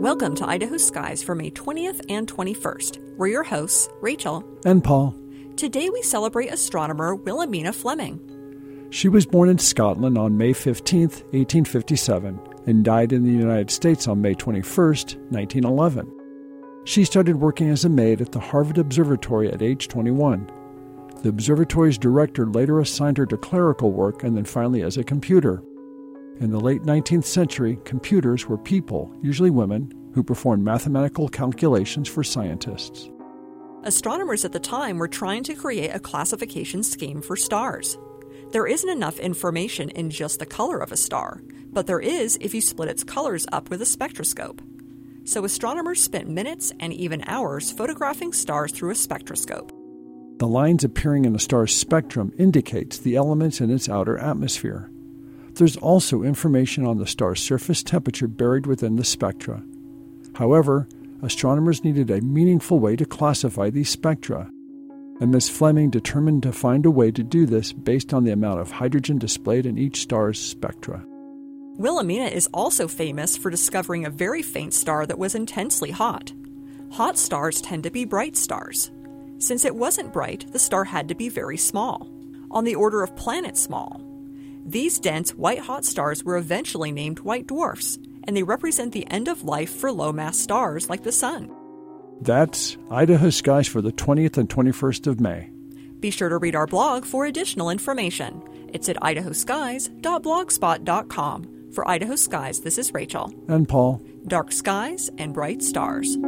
Welcome to Idaho Skies for May 20th and 21st. We're your hosts, Rachel and Paul. Today we celebrate astronomer Wilhelmina Fleming. She was born in Scotland on May 15, 1857, and died in the United States on May 21, 1911. She started working as a maid at the Harvard Observatory at age 21. The observatory's director later assigned her to clerical work and then finally as a computer. In the late 19th century, computers were people, usually women, who performed mathematical calculations for scientists. Astronomers at the time were trying to create a classification scheme for stars. There isn't enough information in just the color of a star, but there is if you split its colors up with a spectroscope. So astronomers spent minutes and even hours photographing stars through a spectroscope. The lines appearing in a star's spectrum indicates the elements in its outer atmosphere. There's also information on the star's surface temperature buried within the spectra. However, astronomers needed a meaningful way to classify these spectra, and Miss Fleming determined to find a way to do this based on the amount of hydrogen displayed in each star's spectra. Wilhelmina is also famous for discovering a very faint star that was intensely hot. Hot stars tend to be bright stars. Since it wasn't bright, the star had to be very small, on the order of planet small. These dense white hot stars were eventually named white dwarfs, and they represent the end of life for low mass stars like the Sun. That's Idaho Skies for the 20th and 21st of May. Be sure to read our blog for additional information. It's at idahoskies.blogspot.com. For Idaho Skies, this is Rachel. And Paul. Dark skies and bright stars.